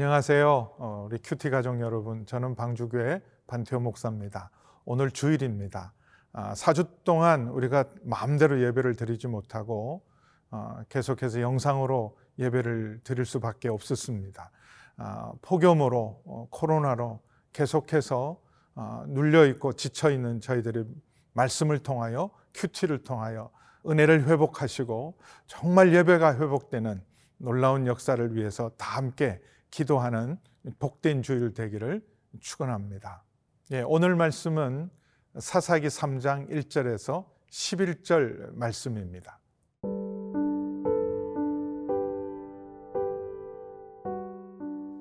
안녕하세요. 어, 우리 큐티 가족 여러분. 저는 방주교회 반태호 목사입니다. 오늘 주일입니다. 아, 4주 동안 우리가 마음대로 예배를 드리지 못하고 어, 계속해서 영상으로 예배를 드릴 수밖에 없었습니다. 아, 폭염으로 어, 코로나로 계속해서 어, 눌려 있고 지쳐 있는 저희들의 말씀을 통하여 큐티를 통하여 은혜를 회복하시고 정말 예배가 회복되는 놀라운 역사를 위해서 다 함께 기도하는 복된 주일 되기를 축원합니다. 예, 오늘 말씀은 사사기 3장 1절에서 11절 말씀입니다.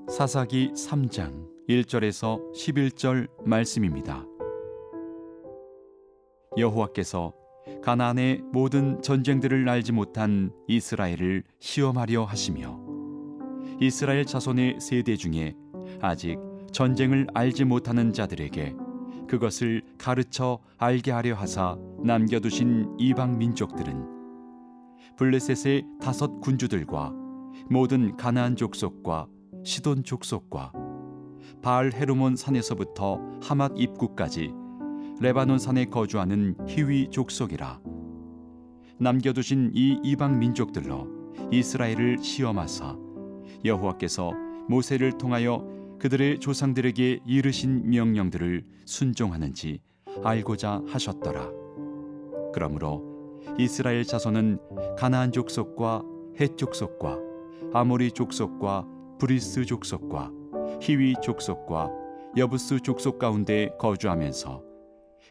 사사기 3장 1절에서 11절 말씀입니다. 여호와께서 가나안의 모든 전쟁들을 알지 못한 이스라엘을 시험하려 하시며 이스라엘 자손의 세대 중에 아직 전쟁을 알지 못하는 자들에게 그것을 가르쳐 알게 하려 하사 남겨두신 이방 민족들은 블레셋의 다섯 군주들과 모든 가나안 족속과 시돈 족속과 바알 헤르몬 산에서부터 하맛 입구까지 레바논 산에 거주하는 히위 족속이라 남겨두신 이 이방 민족들로 이스라엘을 시험하사 여호와께서 모세를 통하여 그들의 조상들에게 이르신 명령들을 순종하는지 알고자 하셨더라. 그러므로 이스라엘 자손은 가나안 족속과 헷 족속과 아모리 족속과 브리스 족속과 히위 족속과 여부스 족속 가운데 거주하면서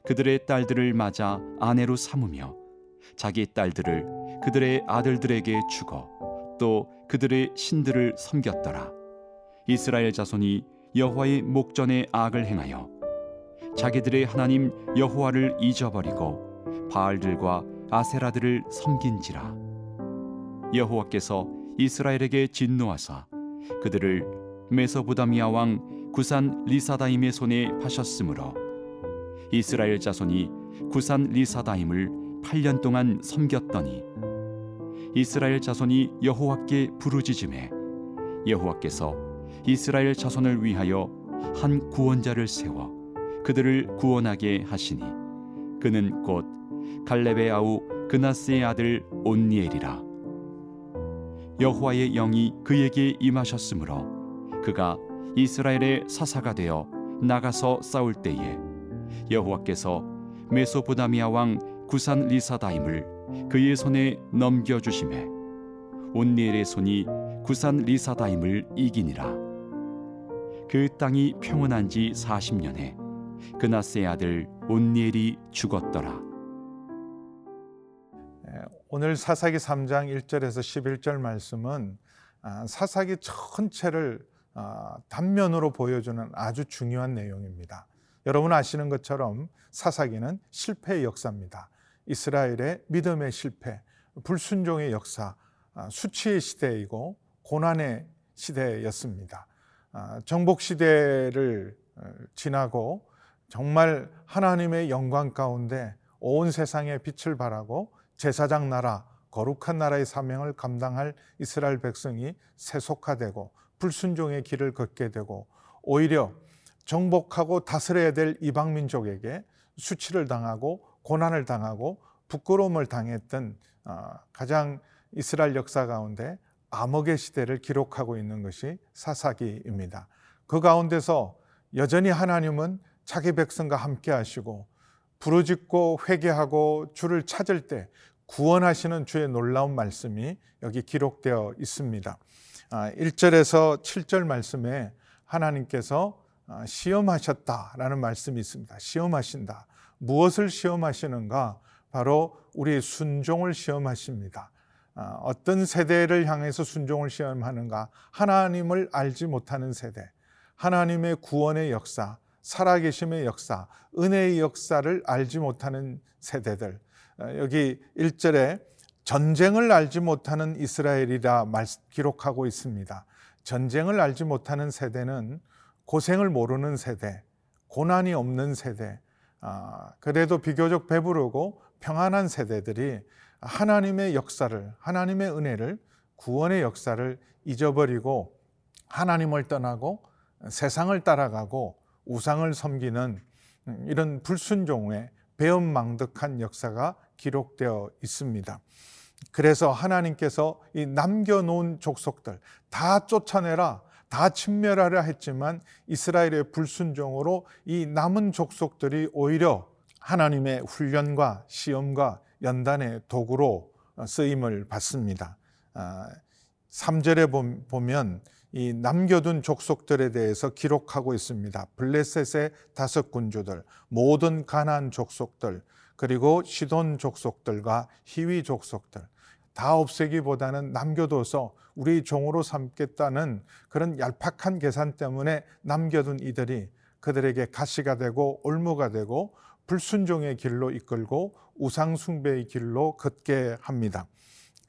그들의 딸들을 맞아 아내로 삼으며 자기 딸들을 그들의 아들들에게 주고 또 그들의 신들을 섬겼더라. 이스라엘 자손이 여호와의 목전에 악을 행하여 자기들의 하나님 여호와를 잊어버리고 바알들과 아세라들을 섬긴지라. 여호와께서 이스라엘에게 진노하사 그들을 메소보다미아 왕 구산 리사다임의 손에 파셨으므로 이스라엘 자손이 구산 리사다임을 8년 동안 섬겼더니 이스라엘 자손이 여호와께 부르짖음에 여호와께서 이스라엘 자손을 위하여 한 구원자를 세워 그들을 구원하게 하시니 그는 곧 갈렙의 아우 그나스의 아들 온니엘이라. 여호와의 영이 그에게 임하셨으므로 그가 이스라엘의 사사가 되어 나가서 싸울 때에 여호와께서 메소보다미아 왕 구산 리사다임을 그의 손에 넘겨 주심에 온니엘의 손이 구산 리사다임을 이기니라 그 땅이 평온한 지 40년에 그나스의 아들 온니엘이 죽었더라 오늘 사사기 3장 1절에서 11절 말씀은 아, 사사기 전체를 아, 단면으로 보여주는 아주 중요한 내용입니다. 여러분 아시는 것처럼 사사기는 실패의 역사입니다. 이스라엘의 믿음의 실패, 불순종의 역사, 아, 수치의 시대이고 고난의 시대였습니다. 정복 시대를 어, 지나고 정말 하나님의 영광 가운데 온 세상에 빛을 발하고 제사장 나라, 거룩한 나라의 사명을 감당할 이스라엘 백성이 세속화되고 불순종의 길을 걷게 되고 오히려 정복하고 다스려야 될 이방 민족에게 수치를 당하고 고난을 당하고 부끄러움을 당했던 어, 가장 이스라엘 역사 가운데 암흑의 시대를 기록하고 있는 것이 사사기입니다. 그 가운데서 여전히 하나님은 자기 백성과 함께 하시고 부르짖고 회개하고 주를 찾을 때 구원하시는 주의 놀라운 말씀이 여기 기록되어 있습니다. 1절에서 아, 7절 말씀에 하나님께서 아, 시험하셨다라는 말씀이 있습니다. 시험하신다. 무엇을 시험하시는가? 바로 우리의 순종을 시험하십니다. 아, 어떤 세대를 향해서 순종을 시험하는가? 하나님을 알지 못하는 세대, 하나님의 구원의 역사, 살아계심의 역사, 은혜의 역사를 알지 못하는 세대들. 어, 여기 1절에 전쟁을 알지 못하는 이스라엘이라 말, 기록하고 있습니다. 전쟁을 알지 못하는 세대는 고생을 모르는 세대, 고난이 없는 세대, 아, 그래도 비교적 배부르고 평안한 세대들이 하나님의 역사를, 하나님의 은혜를, 구원의 역사를 잊어버리고 하나님을 떠나고 세상을 따라가고 우상을 섬기는 이런 불순종의 배은망덕한 역사가 기록되어 있습니다. 그래서 하나님께서 이 남겨놓은 족속들 다 쫓아내라, 다 침멸하려 했지만 이스라엘의 불순종으로 이 남은 족속들이 오히려 하나님의 훈련과 시험과 연단의 도구로 쓰임을 받습니다. 3절에 아, 보면 이 남겨둔 족속들에 대해서 기록하고 있습니다. 블레셋의 다섯 군주들, 모든 가난 족속들, 그리고 시돈 족속들과 희위 족속들 다 없애기보다는 남겨둬서 우리 종으로 삼겠다는 그런 얄팍한 계산 때문에 남겨둔 이들이 그들에게 가시가 되고 올무가 되고 불순종의 길로 이끌고 우상숭배의 길로 걷게 합니다.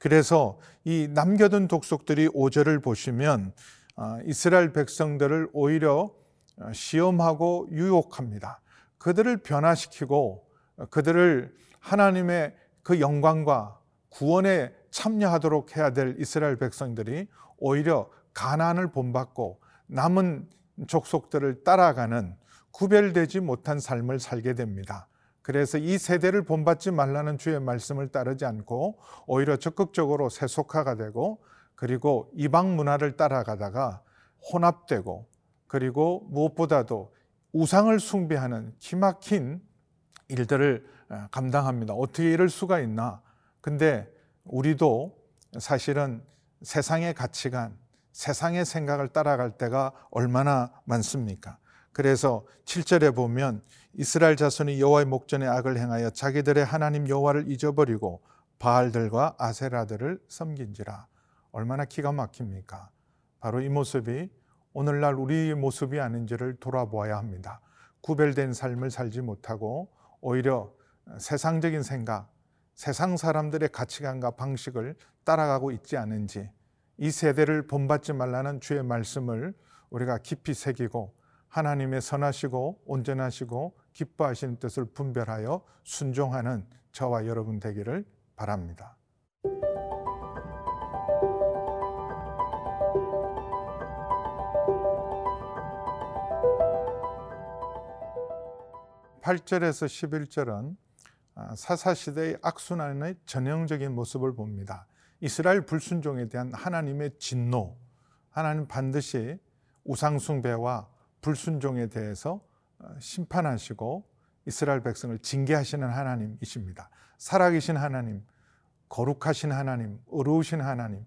그래서 이 남겨둔 독속들이 5절을 보시면 어, 이스라엘 백성들을 오히려 어, 시험하고 유혹합니다. 그들을 변화시키고 어, 그들을 하나님의 그 영광과 구원에 참여하도록 해야 될 이스라엘 백성들이 오히려 가난을 본받고 남은 족속들을 따라가는 구별되지 못한 삶을 살게 됩니다. 그래서 이 세대를 본받지 말라는 주의 말씀을 따르지 않고 오히려 적극적으로 세속화가 되고 그리고 이방 문화를 따라가다가 혼합되고 그리고 무엇보다도 우상을 숭배하는 기막힌 일들을 어, 감당합니다. 어떻게 이럴 수가 있나? 근데 우리도 사실은 세상의 가치관, 세상의 생각을 따라갈 때가 얼마나 많습니까? 그래서 7절에 보면 이스라엘 자손이 여호와의 목전에 악을 행하여 자기들의 하나님 여호와를 잊어버리고 바알들과 아세라들을 섬긴지라. 얼마나 기가 막힙니까? 바로 이 모습이 오늘날 우리의 모습이 아닌지를 돌아보아야 합니다. 구별된 삶을 살지 못하고 오히려 세상적인 생각, 세상 사람들의 가치관과 방식을 따라가고 있지 않은지 이 세대를 본받지 말라는 주의 말씀을 우리가 깊이 새기고 하나님의 선하시고 온전하시고 기뻐하시는 뜻을 분별하여 순종하는 저와 여러분 되기를 바랍니다. 8절에서 11절은 아, 사사시대의 악순환의 전형적인 모습을 봅니다. 이스라엘 불순종에 대한 하나님의 진노, 하나님 반드시 우상숭배와 불순종에 대해서 어, 심판하시고 이스라엘 백성을 징계하시는 하나님이십니다. 살아계신 하나님, 거룩하신 하나님, 의로우신 하나님,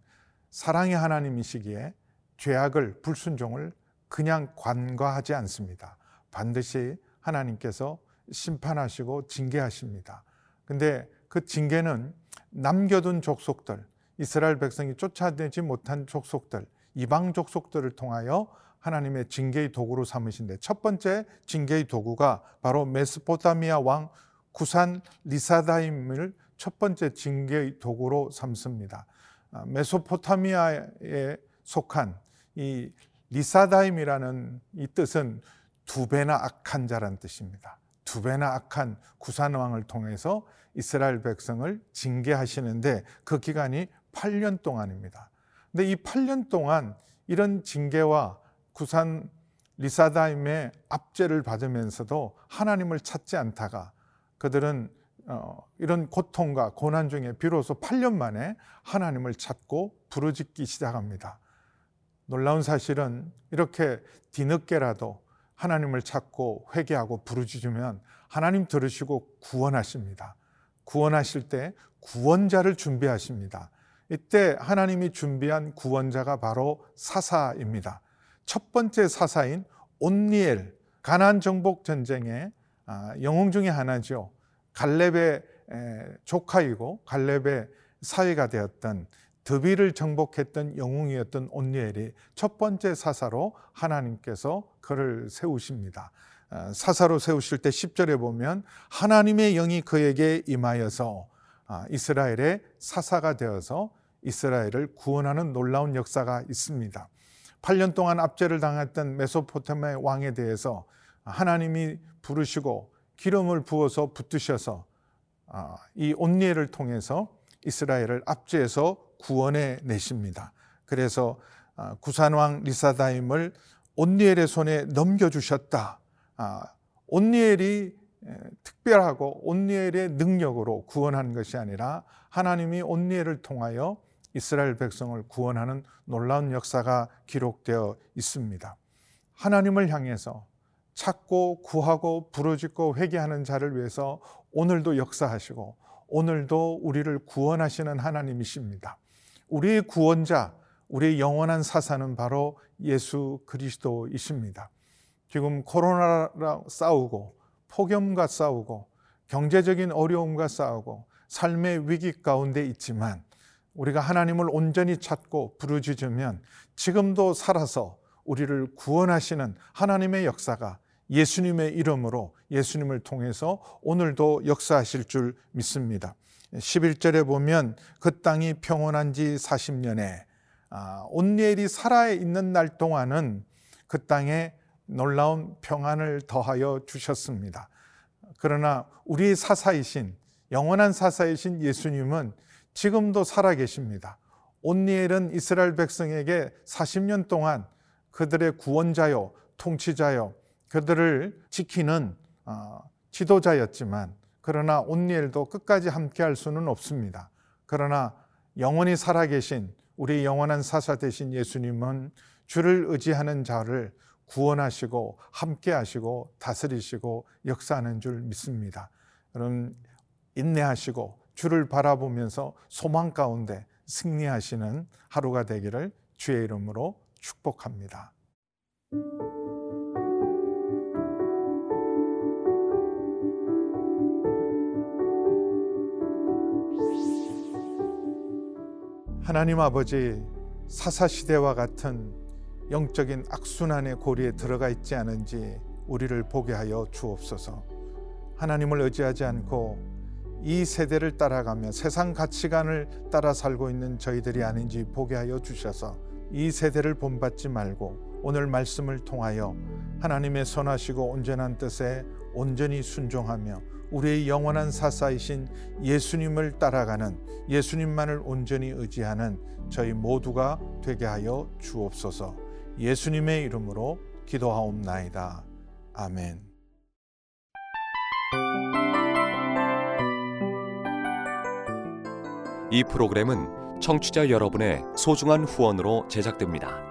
사랑의 하나님이시기에 죄악을 불순종을 그냥 관과하지 않습니다. 반드시 하나님께서 심판하시고 징계하십니다. 근데 그 징계는 남겨둔 족속들, 이스라엘 백성이 쫓아내지 못한 족속들, 이방 족속들을 통하여 하나님의 징계의 도구로 삼으신데 첫 번째 징계의 도구가 바로 메스포타미아 왕 구산 리사다임을 첫 번째 징계의 도구로 삼습니다. 아, 메소포타미아에 속한 이 리사다임이라는 이 뜻은 두 배나 악한 자란 뜻입니다. 두 배나 악한 구산 왕을 통해서 이스라엘 백성을 징계하시는데 그 기간이 8년 동안입니다. 근데 이 8년 동안 이런 징계와 구산 리사다임의 압제를 받으면서도 하나님을 찾지 않다가 그들은 어, 이런 고통과 고난 중에 비로소 8년 만에 하나님을 찾고 부르짖기 시작합니다. 놀라운 사실은 이렇게 뒤늦게라도 하나님을 찾고 회개하고 부르짖으면 하나님 들으시고 구원하십니다. 구원하실 때 구원자를 준비하십니다. 이때 하나님이 준비한 구원자가 바로 사사입니다. 첫 번째 사사인 온니엘 가난 정복 전쟁의 아, 영웅 중의 하나죠. 갈렙의 조카이고 갈렙의 사위가 되었던 드비를 정복했던 영웅이었던 온니엘이 첫 번째 사사로 하나님께서 그를 세우십니다. 아, 사사로 세우실 때 10절에 보면 하나님의 영이 그에게 임하여서 아, 이스라엘의 사사가 되어서 이스라엘을 구원하는 놀라운 역사가 있습니다. 8년 동안 압제를 당했던 메소포타미아 왕에 대해서 하나님이 부르시고 기름을 부어서 붙드셔서 아, 이 온니엘을 통해서 이스라엘을 압제해서 구원해 내십니다. 그래서 아, 구산왕 리사다임을 온니엘의 손에 넘겨주셨다. 아, 온니엘이 특별하고 온니엘의 능력으로 구원한 것이 아니라 하나님이 온니엘을 통하여 이스라엘 백성을 구원하는 놀라운 역사가 기록되어 있습니다. 하나님을 향해서 찾고 구하고 부르짖고 회개하는 자를 위해서 오늘도 역사하시고 오늘도 우리를 구원하시는 하나님이십니다. 우리의 구원자, 우리의 영원한 사사는 바로 예수 그리스도이십니다. 지금 코로나랑 싸우고 폭염과 싸우고 경제적인 어려움과 싸우고 삶의 위기 가운데 있지만 우리가 하나님을 온전히 찾고 부르짖으면 지금도 살아서 우리를 구원하시는 하나님의 역사가 예수님의 이름으로 예수님을 통해서 오늘도 역사하실 줄 믿습니다. 11절에 보면 그 땅이 평온한 지 40년에 아, 온니엘이 살아 있는 날 동안은 그 땅에 놀라운 평안을 더하여 주셨습니다. 그러나 우리 사사이신 영원한 사사이신 예수님은 지금도 살아 계십니다. 온니엘은 이스라엘 백성에게 40년 동안 그들의 구원자요, 통치자요, 그들을 지키는 어, 지도자였지만 그러나 온니엘도 끝까지 함께 할 수는 없습니다. 그러나 영원히 살아계신 우리 영원한 사사 되신 예수님은 주를 의지하는 자를 구원하시고 함께 하시고 다스리시고 역사하는 줄 믿습니다. 여러분 인내하시고 주를 바라보면서 소망 가운데 승리하시는 하루가 되기를 주의 이름으로 축복합니다. 하나님 아버지 사사시대와 같은 영적인 악순환의 고리에 들어가 있지 않은지 우리를 보게 하여 주옵소서. 하나님을 의지하지 않고 이 세대를 따라가며 세상 가치관을 따라 살고 있는 저희들이 아닌지 보게 하여 주셔서 이 세대를 본받지 말고 오늘 말씀을 통하여 하나님의 선하시고 온전한 뜻에 온전히 순종하며 우리의 영원한 사사이신 예수님을 따라가는 예수님만을 온전히 의지하는 저희 모두가 되게 하여 주옵소서. 예수님의 이름으로 기도하옵나이다. 아멘. 이 프로그램은 청취자 여러분의 소중한 후원으로 제작됩니다.